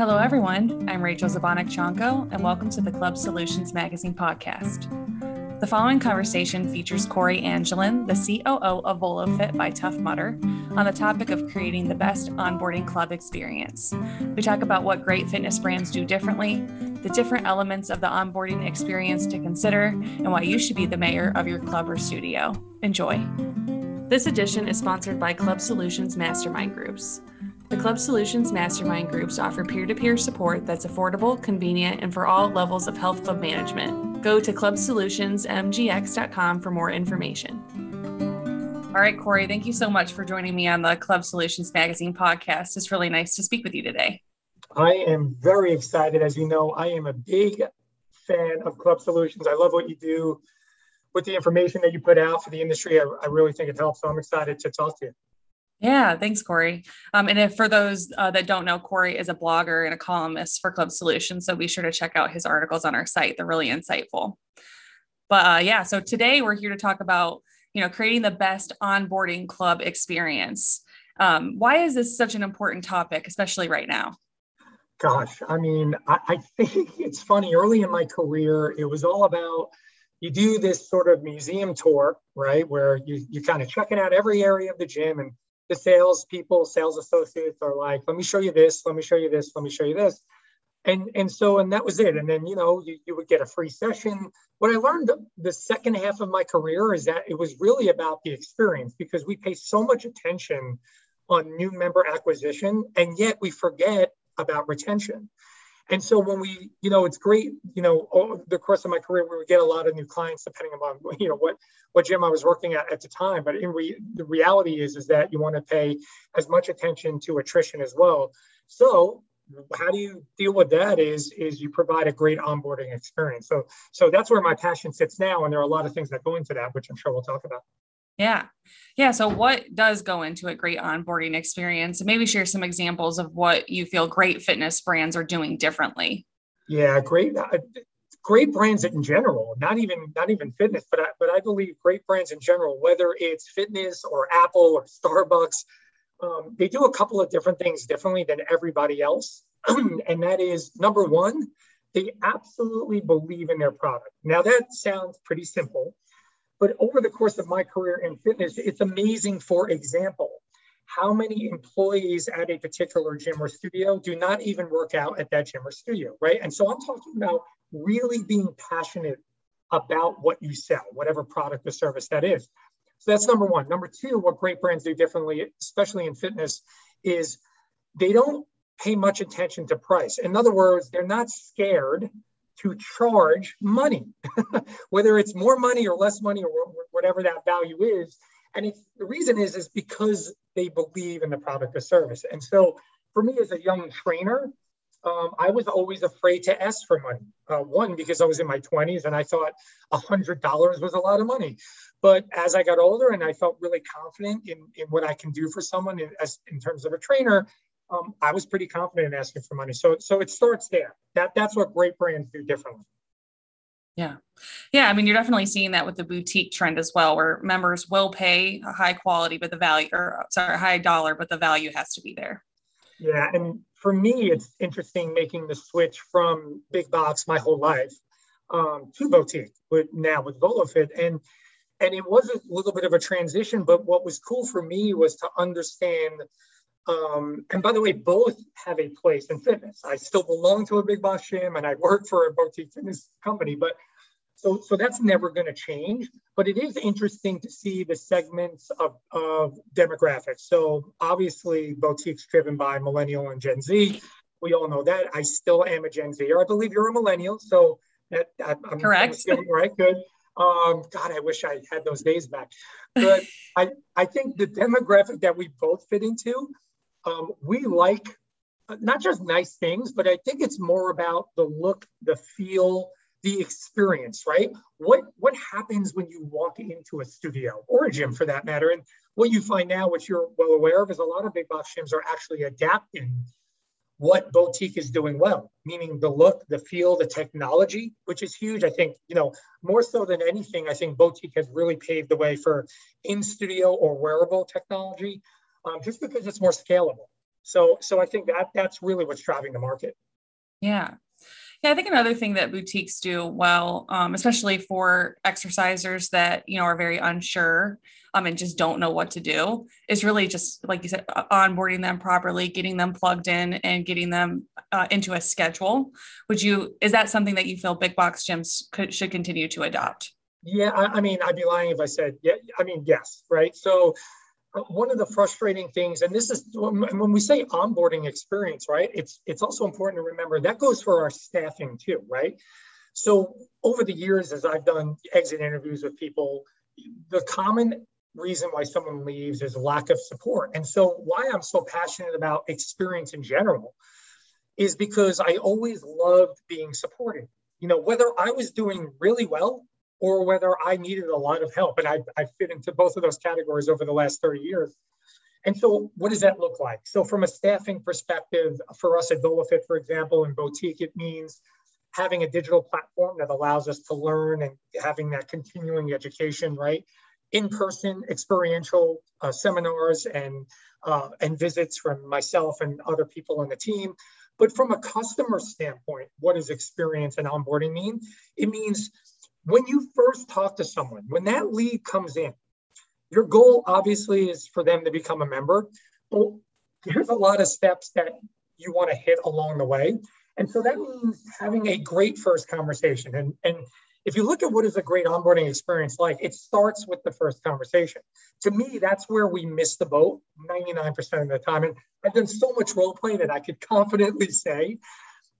Hello, everyone. I'm Rachel Zabonick Chonko, and welcome to the Club Solutions Magazine podcast. The following conversation features Corey Angelin, the COO of VoloFit by Tough Mudder, on the topic of creating the best onboarding club experience. We talk about what great fitness brands do differently, the different elements of the onboarding experience to consider, and why you should be the mayor of your club or studio. Enjoy. This edition is sponsored by Club Solutions Mastermind Groups. The Club Solutions Mastermind groups offer peer to peer support that's affordable, convenient, and for all levels of health club management. Go to clubsolutionsmgx.com for more information. All right, Corey, thank you so much for joining me on the Club Solutions Magazine podcast. It's really nice to speak with you today. I am very excited. As you know, I am a big fan of Club Solutions. I love what you do with the information that you put out for the industry. I, I really think it helps. So I'm excited to talk to you. Yeah, thanks, Corey. Um, and if for those uh, that don't know, Corey is a blogger and a columnist for Club Solutions. So be sure to check out his articles on our site. They're really insightful. But uh, yeah, so today we're here to talk about you know creating the best onboarding club experience. Um, why is this such an important topic, especially right now? Gosh, I mean, I, I think it's funny. Early in my career, it was all about you do this sort of museum tour, right, where you you kind of checking out every area of the gym and the sales people, sales associates are like, let me show you this, let me show you this, let me show you this. And, and so, and that was it. And then, you know, you, you would get a free session. What I learned the second half of my career is that it was really about the experience because we pay so much attention on new member acquisition and yet we forget about retention. And so when we, you know, it's great, you know, over the course of my career, we would get a lot of new clients depending upon, you know, what, what gym I was working at at the time. But in re- the reality is, is that you want to pay as much attention to attrition as well. So how do you deal with that is, is you provide a great onboarding experience. So, so that's where my passion sits now. And there are a lot of things that go into that, which I'm sure we'll talk about. Yeah. Yeah. So, what does go into a great onboarding experience? Maybe share some examples of what you feel great fitness brands are doing differently. Yeah, great. Uh, great brands in general, not even not even fitness, but I, but I believe great brands in general, whether it's fitness or Apple or Starbucks, um, they do a couple of different things differently than everybody else, and that is number one, they absolutely believe in their product. Now that sounds pretty simple, but over the course of my career in fitness, it's amazing, for example, how many employees at a particular gym or studio do not even work out at that gym or studio, right? And so I'm talking about really being passionate about what you sell, whatever product or service that is. So that's number one. Number two, what great brands do differently, especially in fitness, is they don't pay much attention to price. In other words, they're not scared to charge money, whether it's more money or less money or whatever that value is. And the reason is is because they believe in the product or service. And so, for me as a young trainer, um, I was always afraid to ask for money. Uh, one, because I was in my 20s and I thought $100 was a lot of money. But as I got older and I felt really confident in, in what I can do for someone in, as, in terms of a trainer, um, I was pretty confident in asking for money. So, so it starts there. That that's what great brands do differently. Yeah. Yeah. I mean, you're definitely seeing that with the boutique trend as well, where members will pay a high quality, but the value, or sorry, high dollar, but the value has to be there. Yeah. And for me, it's interesting making the switch from big box my whole life um, to boutique with now with VoloFit. And and it was a little bit of a transition, but what was cool for me was to understand um, and by the way, both have a place in fitness. I still belong to a big box gym and I work for a boutique fitness company, but so, so that's never going to change. But it is interesting to see the segments of, of demographics. So obviously, boutiques driven by millennial and Gen Z. We all know that. I still am a Gen Zer. I believe you're a millennial. So that, I'm correct. I'm right. Good. Um, God, I wish I had those days back. But I, I think the demographic that we both fit into um, we like uh, not just nice things, but I think it's more about the look, the feel, the experience, right? What what happens when you walk into a studio or a gym for that matter? And what you find now, which you're well aware of, is a lot of big box gyms are actually adapting what boutique is doing well, meaning the look, the feel, the technology, which is huge. I think, you know, more so than anything, I think boutique has really paved the way for in studio or wearable technology um, just because it's more scalable. So, so I think that that's really what's driving the market. Yeah. Yeah, I think another thing that boutiques do well, um, especially for exercisers that you know are very unsure um, and just don't know what to do, is really just like you said, onboarding them properly, getting them plugged in, and getting them uh, into a schedule. Would you? Is that something that you feel big box gyms could, should continue to adopt? Yeah, I, I mean, I'd be lying if I said yeah. I mean, yes, right. So one of the frustrating things, and this is when we say onboarding experience, right? It's it's also important to remember that goes for our staffing too, right? So over the years, as I've done exit interviews with people, the common reason why someone leaves is lack of support. And so why I'm so passionate about experience in general is because I always loved being supported. You know, whether I was doing really well or whether I needed a lot of help. And I, I fit into both of those categories over the last 30 years. And so, what does that look like? So, from a staffing perspective, for us at VoloFit, for example, in Boutique, it means having a digital platform that allows us to learn and having that continuing education, right? In person, experiential uh, seminars and uh, and visits from myself and other people on the team. But from a customer standpoint, what does experience and onboarding mean? It means when you first talk to someone, when that lead comes in, your goal obviously is for them to become a member. But there's a lot of steps that you want to hit along the way. And so that means having a great first conversation. And, and if you look at what is a great onboarding experience like, it starts with the first conversation. To me, that's where we miss the boat 99% of the time. And I've done so much role play that I could confidently say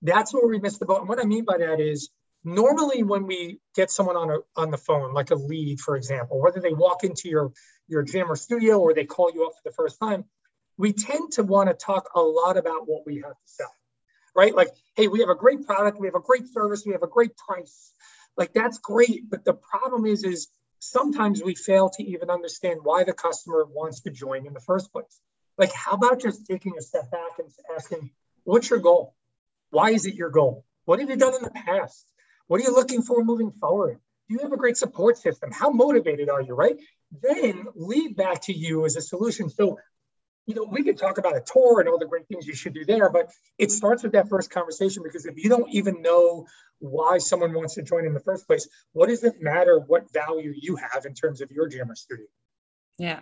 that's where we miss the boat. And what I mean by that is normally when we get someone on a, on the phone like a lead for example whether they walk into your your gym or studio or they call you up for the first time we tend to want to talk a lot about what we have to sell right? Like hey we have a great product we have a great service we have a great price. Like that's great but the problem is is sometimes we fail to even understand why the customer wants to join in the first place. Like how about just taking a step back and asking what's your goal? Why is it your goal? What have you done in the past what are you looking for moving forward? Do you have a great support system? How motivated are you, right? Then lead back to you as a solution. So, you know, we could talk about a tour and all the great things you should do there, but it starts with that first conversation because if you don't even know why someone wants to join in the first place, what does it matter what value you have in terms of your gym or studio? Yeah.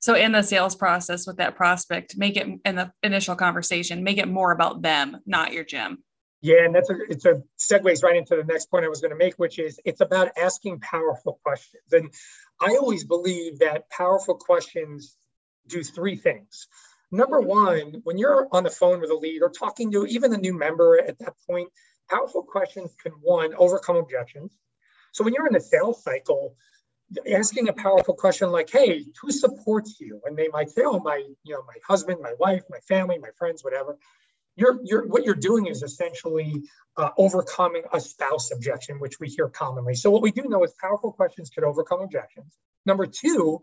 So in the sales process with that prospect, make it in the initial conversation, make it more about them, not your gym. Yeah, and that's a it's a segues right into the next point I was going to make, which is it's about asking powerful questions. And I always believe that powerful questions do three things. Number one, when you're on the phone with a lead or talking to even a new member at that point, powerful questions can one overcome objections. So when you're in the sales cycle, asking a powerful question like, "Hey, who supports you?" and they might say, "Oh, my, you know, my husband, my wife, my family, my friends, whatever." You're, you're what you're doing is essentially uh, overcoming a spouse objection, which we hear commonly. So what we do know is powerful questions can overcome objections. Number two,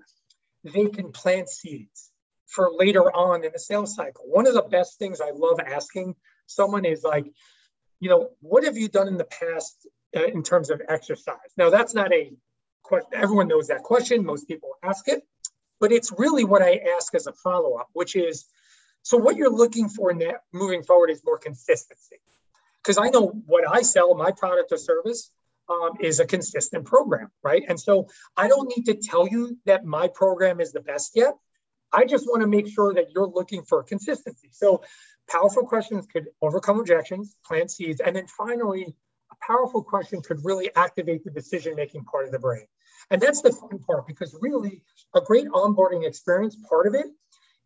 they can plant seeds for later on in the sales cycle. One of the best things I love asking someone is like, you know, what have you done in the past uh, in terms of exercise? Now that's not a question. Everyone knows that question. Most people ask it, but it's really what I ask as a follow up, which is so what you're looking for now, moving forward is more consistency. Because I know what I sell, my product or service, um, is a consistent program, right? And so I don't need to tell you that my program is the best yet. I just want to make sure that you're looking for consistency. So powerful questions could overcome objections, plant seeds, and then finally, a powerful question could really activate the decision-making part of the brain. And that's the fun part because really a great onboarding experience, part of it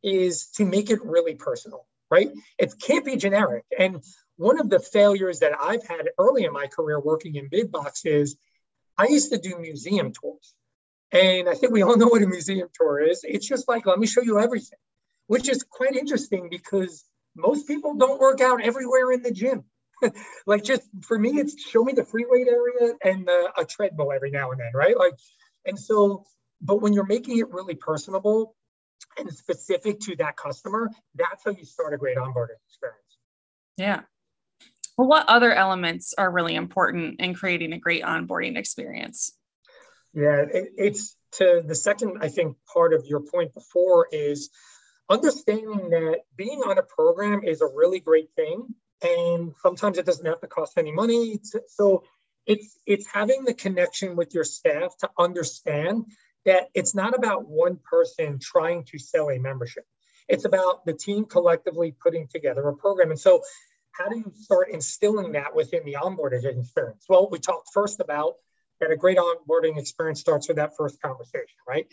is to make it really personal, right? It can't be generic. And one of the failures that I've had early in my career working in big box is I used to do museum tours. And I think we all know what a museum tour is. It's just like, let me show you everything, which is quite interesting because most people don't work out everywhere in the gym. like just for me, it's show me the free weight area and the, a treadmill every now and then, right? Like, and so, but when you're making it really personable, and specific to that customer, that's how you start a great onboarding experience. Yeah. Well, what other elements are really important in creating a great onboarding experience? Yeah, it, it's to the second, I think, part of your point before is understanding that being on a program is a really great thing. And sometimes it doesn't have to cost any money. So it's it's having the connection with your staff to understand that it's not about one person trying to sell a membership. It's about the team collectively putting together a program. And so how do you start instilling that within the onboarding experience? Well, we talked first about that a great onboarding experience starts with that first conversation, right?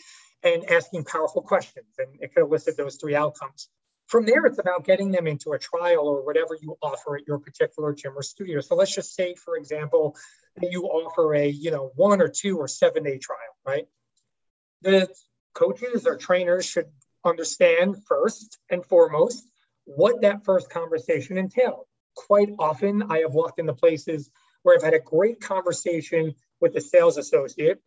And asking powerful questions. And it could elicit those three outcomes. From there, it's about getting them into a trial or whatever you offer at your particular gym or studio. So let's just say, for example, that you offer a, you know, one or two or seven day trial, right? The coaches or trainers should understand first and foremost what that first conversation entailed. Quite often, I have walked into places where I've had a great conversation with the sales associate.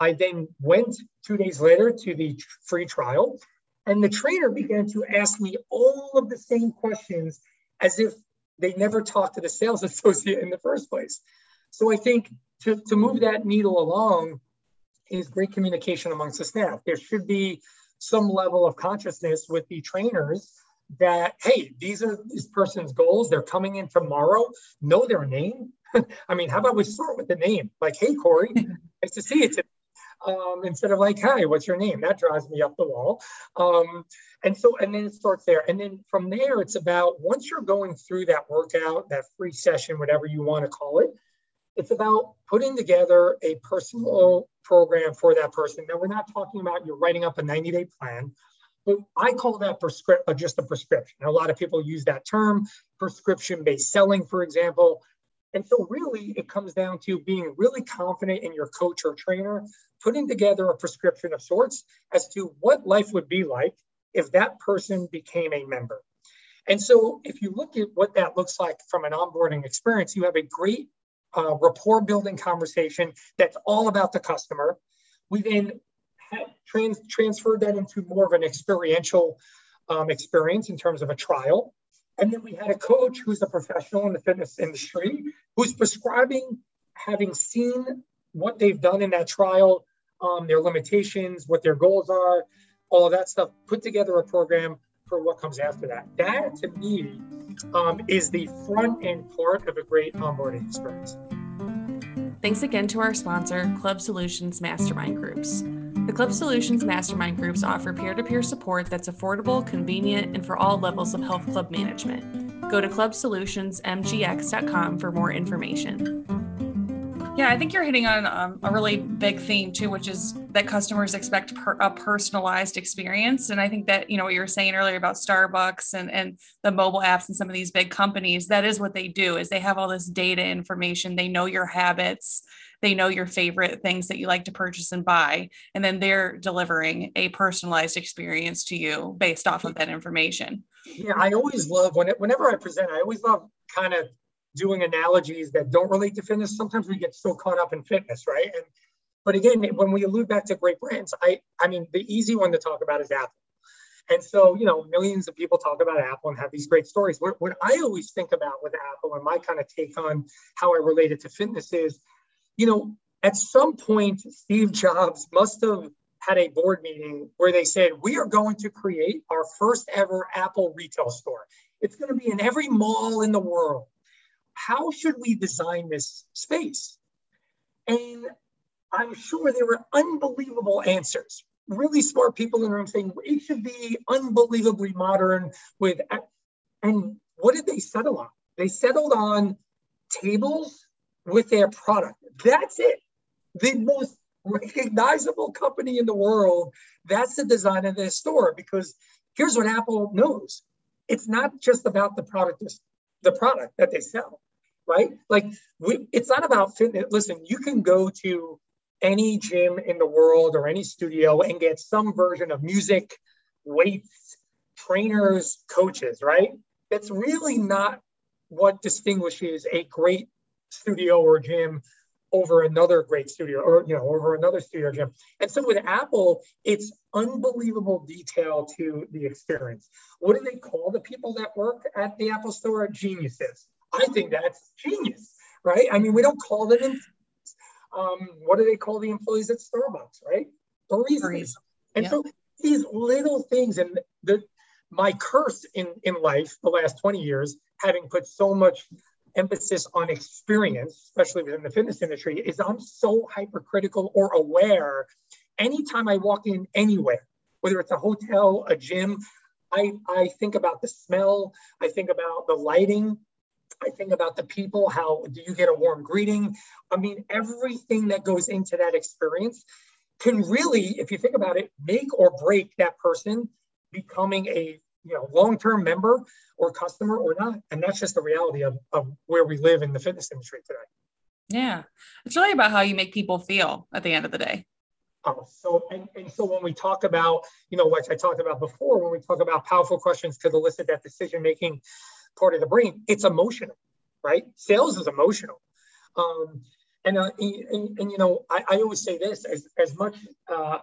I then went two days later to the free trial, and the trainer began to ask me all of the same questions as if they never talked to the sales associate in the first place. So I think to, to move that needle along is great communication amongst the staff. There should be some level of consciousness with the trainers that hey these are this person's goals. They're coming in tomorrow. Know their name. I mean how about we start with the name? Like hey corey nice to see you today. Um, instead of like hi what's your name? That drives me up the wall. Um, and so and then it starts there. And then from there it's about once you're going through that workout that free session whatever you want to call it it's about putting together a personal program for that person. Now, we're not talking about you're writing up a 90 day plan, but I call that prescri- uh, just a prescription. a lot of people use that term, prescription based selling, for example. And so, really, it comes down to being really confident in your coach or trainer, putting together a prescription of sorts as to what life would be like if that person became a member. And so, if you look at what that looks like from an onboarding experience, you have a great uh, rapport building conversation that's all about the customer. We then trans- transferred that into more of an experiential um, experience in terms of a trial. And then we had a coach who's a professional in the fitness industry who's prescribing, having seen what they've done in that trial, um, their limitations, what their goals are, all of that stuff, put together a program for what comes after that. That to me um, is the front end part of a great onboarding experience. Thanks again to our sponsor, Club Solutions Mastermind Groups. The Club Solutions Mastermind Groups offer peer to peer support that's affordable, convenient, and for all levels of health club management. Go to clubsolutionsmgx.com for more information. Yeah, I think you're hitting on um, a really big theme too, which is that customers expect per- a personalized experience. And I think that you know what you were saying earlier about Starbucks and and the mobile apps and some of these big companies. That is what they do is they have all this data information. They know your habits. They know your favorite things that you like to purchase and buy, and then they're delivering a personalized experience to you based off of that information. Yeah, I always love when it, whenever I present, I always love kind of doing analogies that don't relate to fitness. Sometimes we get so caught up in fitness, right? And but again, when we allude back to great brands, I I mean the easy one to talk about is Apple. And so, you know, millions of people talk about Apple and have these great stories. What, what I always think about with Apple and my kind of take on how I relate it to fitness is, you know, at some point, Steve Jobs must have had a board meeting where they said, we are going to create our first ever Apple retail store. It's going to be in every mall in the world how should we design this space? And I'm sure there were unbelievable answers. Really smart people in the room saying it should be unbelievably modern with and what did they settle on? They settled on tables with their product. That's it. The most recognizable company in the world. That's the design of their store because here's what Apple knows. It's not just about the product, the product that they sell right? Like we, it's not about fitness. Listen, you can go to any gym in the world or any studio and get some version of music, weights, trainers, coaches, right? That's really not what distinguishes a great studio or gym over another great studio or you know over another studio or gym and so with apple it's unbelievable detail to the experience what do they call the people that work at the apple store geniuses I think that's genius, right? I mean, we don't call them employees. Um, what do they call the employees at Starbucks, right? Baristas. And so these little things, and the my curse in, in life the last 20 years, having put so much emphasis on experience, especially within the fitness industry, is I'm so hypercritical or aware anytime I walk in anywhere, whether it's a hotel, a gym, I, I think about the smell, I think about the lighting, I think about the people, how do you get a warm greeting? I mean, everything that goes into that experience can really, if you think about it, make or break that person becoming a you know long-term member or customer or not. And that's just the reality of, of where we live in the fitness industry today. Yeah. It's really about how you make people feel at the end of the day. Oh, so and, and so when we talk about, you know, like I talked about before, when we talk about powerful questions to elicit that decision making part of the brain, it's emotional, right? Sales is emotional. Um, and, uh, and, and, you know, I, I always say this as, as much uh,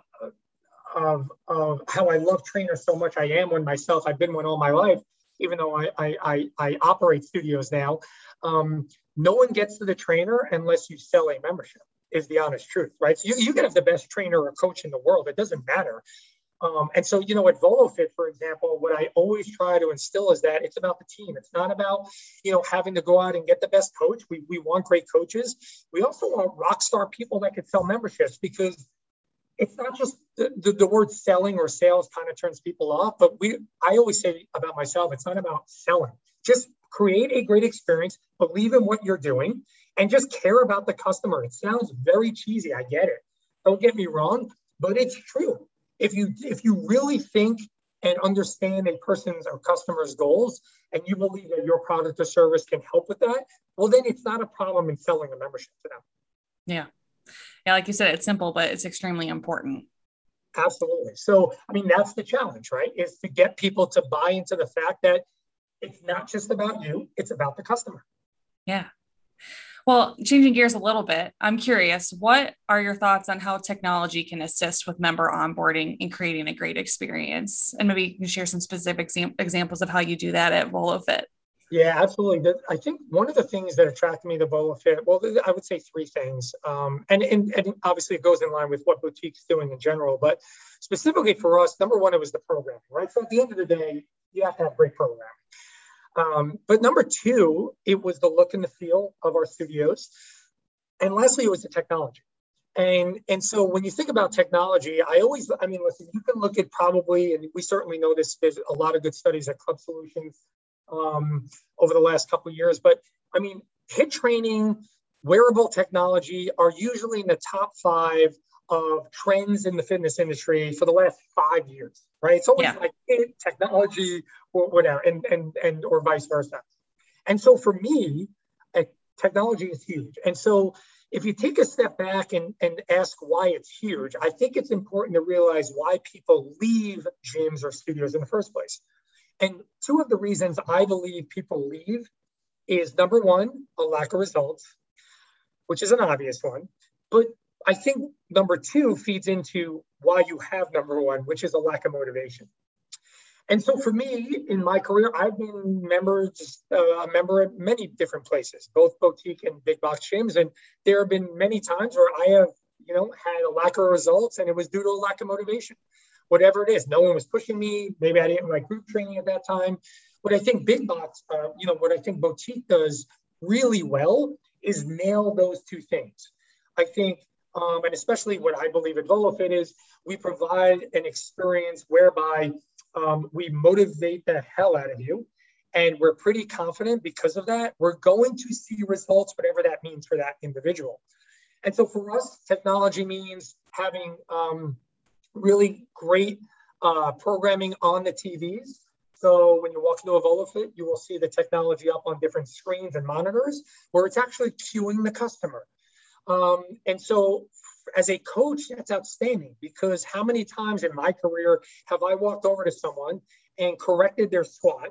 of, of how I love trainers so much, I am one myself. I've been one all my life, even though I, I, I, I operate studios now. Um, no one gets to the trainer unless you sell a membership is the honest truth, right? So you, you can have the best trainer or coach in the world. It doesn't matter. Um, and so, you know, at VoloFit, for example, what I always try to instill is that it's about the team. It's not about, you know, having to go out and get the best coach. We, we want great coaches. We also want rock star people that can sell memberships because it's not just the, the, the word selling or sales kind of turns people off, but we, I always say about myself, it's not about selling. Just create a great experience, believe in what you're doing, and just care about the customer. It sounds very cheesy. I get it. Don't get me wrong, but it's true. If you if you really think and understand a person's or customer's goals and you believe that your product or service can help with that, well then it's not a problem in selling a membership to them. Yeah. Yeah, like you said, it's simple, but it's extremely important. Absolutely. So, I mean, that's the challenge, right? Is to get people to buy into the fact that it's not just about you, it's about the customer. Yeah. Well, changing gears a little bit, I'm curious, what are your thoughts on how technology can assist with member onboarding and creating a great experience? And maybe you can share some specific examples of how you do that at VoloFit. Yeah, absolutely. I think one of the things that attracted me to VoloFit, well, I would say three things. Um, and, and, and obviously it goes in line with what boutique's doing in general, but specifically for us, number one, it was the programming, right? So at the end of the day, you have to have great programming. Um, but number two, it was the look and the feel of our studios. And lastly, it was the technology. And, and so when you think about technology, I always, I mean, listen, you can look at probably, and we certainly know this, there's a lot of good studies at Club Solutions um, over the last couple of years. But I mean, HIIT training, wearable technology are usually in the top five of trends in the fitness industry for the last five years, right? It's always yeah. like technology or whatever, and, and, and or vice versa. And so for me, technology is huge. And so if you take a step back and, and ask why it's huge, I think it's important to realize why people leave gyms or studios in the first place. And two of the reasons I believe people leave is number one, a lack of results, which is an obvious one. But I think number two feeds into why you have number one, which is a lack of motivation. And so for me, in my career, I've been members, uh, a member at many different places, both boutique and big box gyms. And there have been many times where I have, you know, had a lack of results and it was due to a lack of motivation. Whatever it is, no one was pushing me. Maybe I didn't like group training at that time. What I think big box, uh, you know, what I think boutique does really well is nail those two things. I think um, and especially what I believe at VoloFit is we provide an experience whereby um, we motivate the hell out of you. And we're pretty confident because of that, we're going to see results, whatever that means for that individual. And so for us, technology means having um, really great uh, programming on the TVs. So when you walk into a VoloFit, you will see the technology up on different screens and monitors where it's actually cueing the customer. Um, and so as a coach, that's outstanding because how many times in my career have I walked over to someone and corrected their squat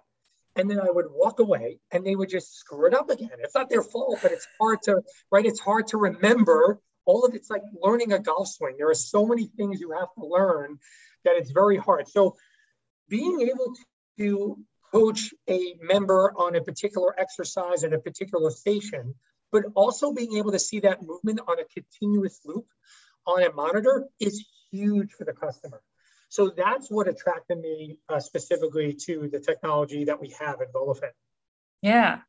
and then I would walk away and they would just screw it up again. It's not their fault, but it's hard to, right? It's hard to remember all of it's like learning a golf swing. There are so many things you have to learn that it's very hard. So being able to coach a member on a particular exercise at a particular station but also being able to see that movement on a continuous loop on a monitor is huge for the customer. So that's what attracted me uh, specifically to the technology that we have at VoloFit. Yeah.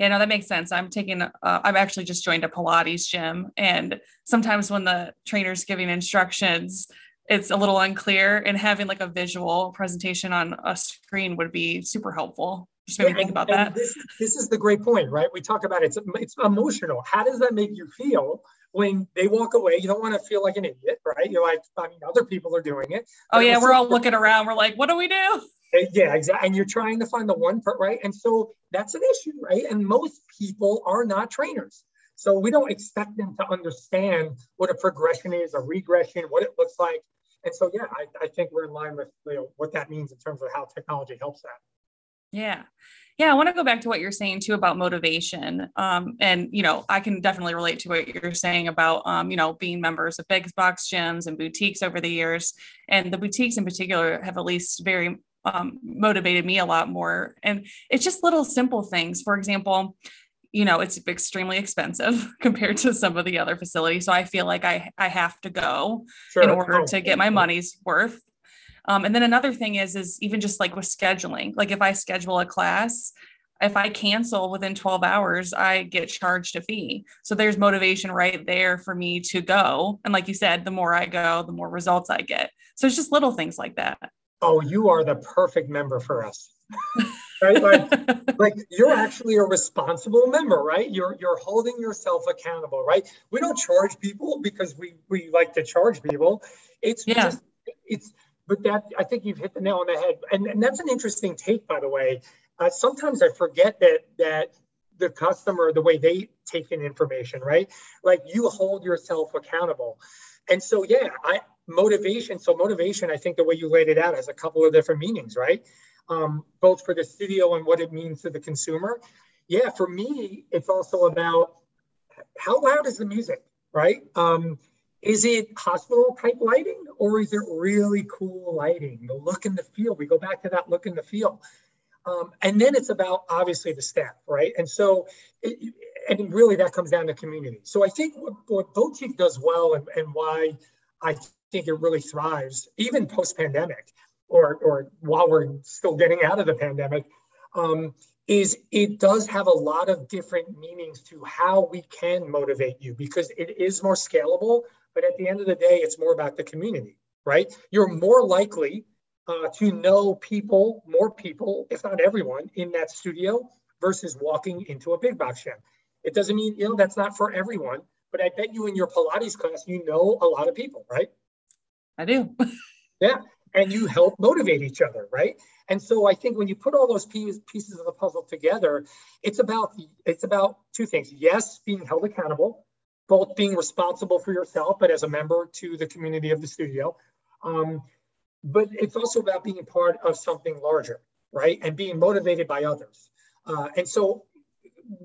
Yeah, no, that makes sense. I'm taking, uh, I've actually just joined a Pilates gym. And sometimes when the trainer's giving instructions, it's a little unclear and having like a visual presentation on a screen would be super helpful. Just maybe yeah, think about that. This, this is the great point, right? We talk about. It's, it's emotional. How does that make you feel when they walk away? You don't want to feel like an idiot, right? You're like, I mean, other people are doing it. Oh yeah, we're all looking around. We're like, what do we do? Eh, yeah, exactly. And you're trying to find the one part, right? And so that's an issue, right? And most people are not trainers. So we don't expect them to understand what a progression is, a regression, what it looks like. And so, yeah, I, I think we're in line with you know, what that means in terms of how technology helps that. Yeah. Yeah, I want to go back to what you're saying too about motivation. Um, and you know, I can definitely relate to what you're saying about um, you know, being members of big box gyms and boutiques over the years. And the boutiques in particular have at least very um, motivated me a lot more. And it's just little simple things. For example, you know, it's extremely expensive compared to some of the other facilities. So I feel like I, I have to go sure. in order oh, to get my money's worth. Um, and then another thing is, is even just like with scheduling, like if I schedule a class, if I cancel within 12 hours, I get charged a fee. So there's motivation right there for me to go. And like you said, the more I go, the more results I get. So it's just little things like that oh, you are the perfect member for us. right? Like, like you're actually a responsible member, right? You're you're holding yourself accountable, right? We don't charge people because we we like to charge people. It's yeah. just it's but that I think you've hit the nail on the head. And, and that's an interesting take, by the way. Uh, sometimes I forget that that the customer, the way they take in information, right? Like you hold yourself accountable. And so, yeah, I, motivation. So motivation, I think the way you laid it out has a couple of different meanings, right? Um, both for the studio and what it means to the consumer. Yeah, for me, it's also about how loud is the music, right? Um, is it hospital type lighting or is it really cool lighting? The look and the feel. We go back to that look and the feel. Um, and then it's about obviously the staff, right? And so, it, and really that comes down to community. So I think what, what does well and, and why I think it really thrives, even post pandemic or, or while we're still getting out of the pandemic, um, is it does have a lot of different meanings to how we can motivate you because it is more scalable. But at the end of the day, it's more about the community, right? You're more likely uh, to know people, more people, if not everyone, in that studio versus walking into a big box gym. It doesn't mean, you know, that's not for everyone, but I bet you in your Pilates class, you know a lot of people, right? I do. yeah. And you help motivate each other, right? And so I think when you put all those pieces of the puzzle together, it's about it's about two things. Yes, being held accountable, both being responsible for yourself, but as a member to the community of the studio. Um, but it's also about being part of something larger, right? And being motivated by others. Uh, and so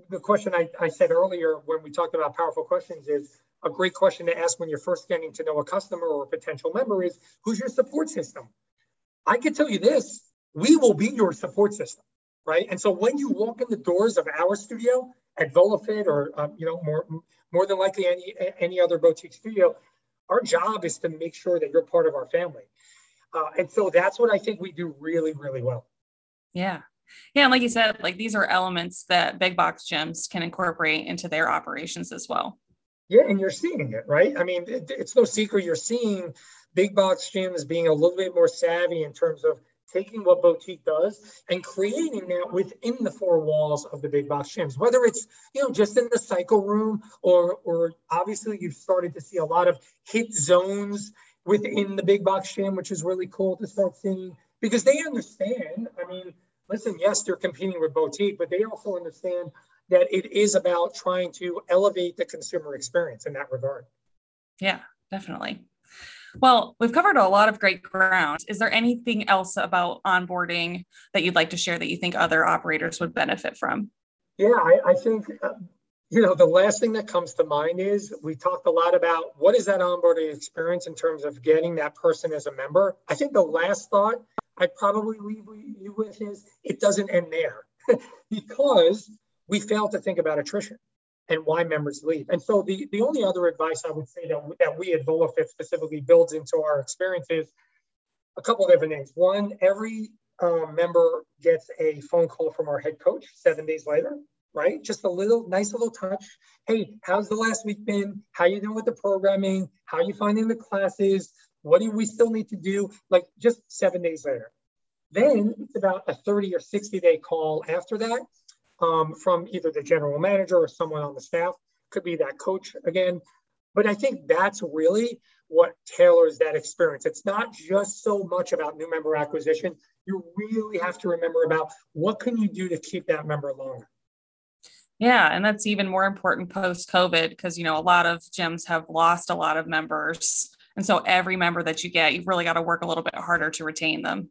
the question I, I said earlier when we talked about powerful questions is a great question to ask when you're first getting to know a customer or a potential member is who's your support system? I can tell you this, we will be your support system, right? And so when you walk in the doors of our studio at VoloFit or um, you know more more than likely any any other boutique studio, our job is to make sure that you're part of our family. Uh, and so that's what I think we do really, really well. Yeah. Yeah. And like you said, like these are elements that big box gyms can incorporate into their operations as well. Yeah, and you're seeing it, right? I mean, it, it's no secret you're seeing big box gyms being a little bit more savvy in terms of taking what boutique does and creating that within the four walls of the big box gyms whether it's you know just in the cycle room or or obviously you've started to see a lot of HIIT zones within the big box gym which is really cool to start seeing because they understand i mean listen yes they're competing with boutique but they also understand that it is about trying to elevate the consumer experience in that regard. Yeah, definitely. Well, we've covered a lot of great ground. Is there anything else about onboarding that you'd like to share that you think other operators would benefit from? Yeah, I, I think, uh, you know, the last thing that comes to mind is we talked a lot about what is that onboarding experience in terms of getting that person as a member. I think the last thought I'd probably leave you with is it doesn't end there because we fail to think about attrition and why members leave. And so the, the only other advice I would say that, that we at VoloFit specifically builds into our experiences, a couple of different things. One, every uh, member gets a phone call from our head coach seven days later, right? Just a little nice little touch. Hey, how's the last week been? How you doing with the programming? How you finding the classes? What do we still need to do? Like just seven days later. Then it's about a 30 or 60 day call after that um, from either the general manager or someone on the staff. Could be that coach again. But I think that's really what tailors that experience. It's not just so much about new member acquisition. You really have to remember about what can you do to keep that member longer. Yeah, and that's even more important post COVID because you know a lot of gyms have lost a lot of members. And so every member that you get, you've really got to work a little bit harder to retain them.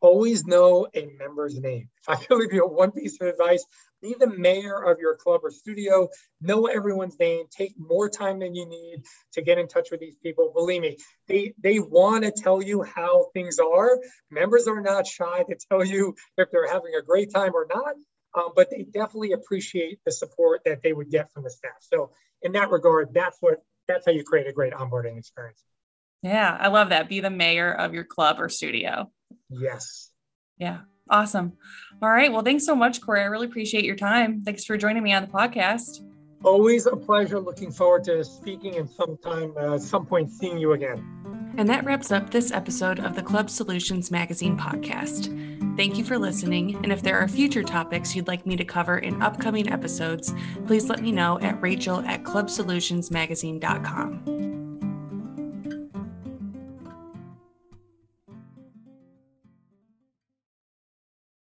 Always know a member's name. If I could give you one piece of advice, be the mayor of your club or studio. Know everyone's name. Take more time than you need to get in touch with these people. Believe me, they they want to tell you how things are. Members are not shy to tell you if they're having a great time or not. Um, but they definitely appreciate the support that they would get from the staff. So in that regard, that's what that's how you create a great onboarding experience. Yeah, I love that. Be the mayor of your club or studio. Yes. Yeah. Awesome. All right. Well, thanks so much, Corey. I really appreciate your time. Thanks for joining me on the podcast. Always a pleasure. Looking forward to speaking and sometime, uh, some point, seeing you again. And that wraps up this episode of the Club Solutions Magazine podcast. Thank you for listening. And if there are future topics you'd like me to cover in upcoming episodes, please let me know at rachel at clubsolutionsmagazine.com.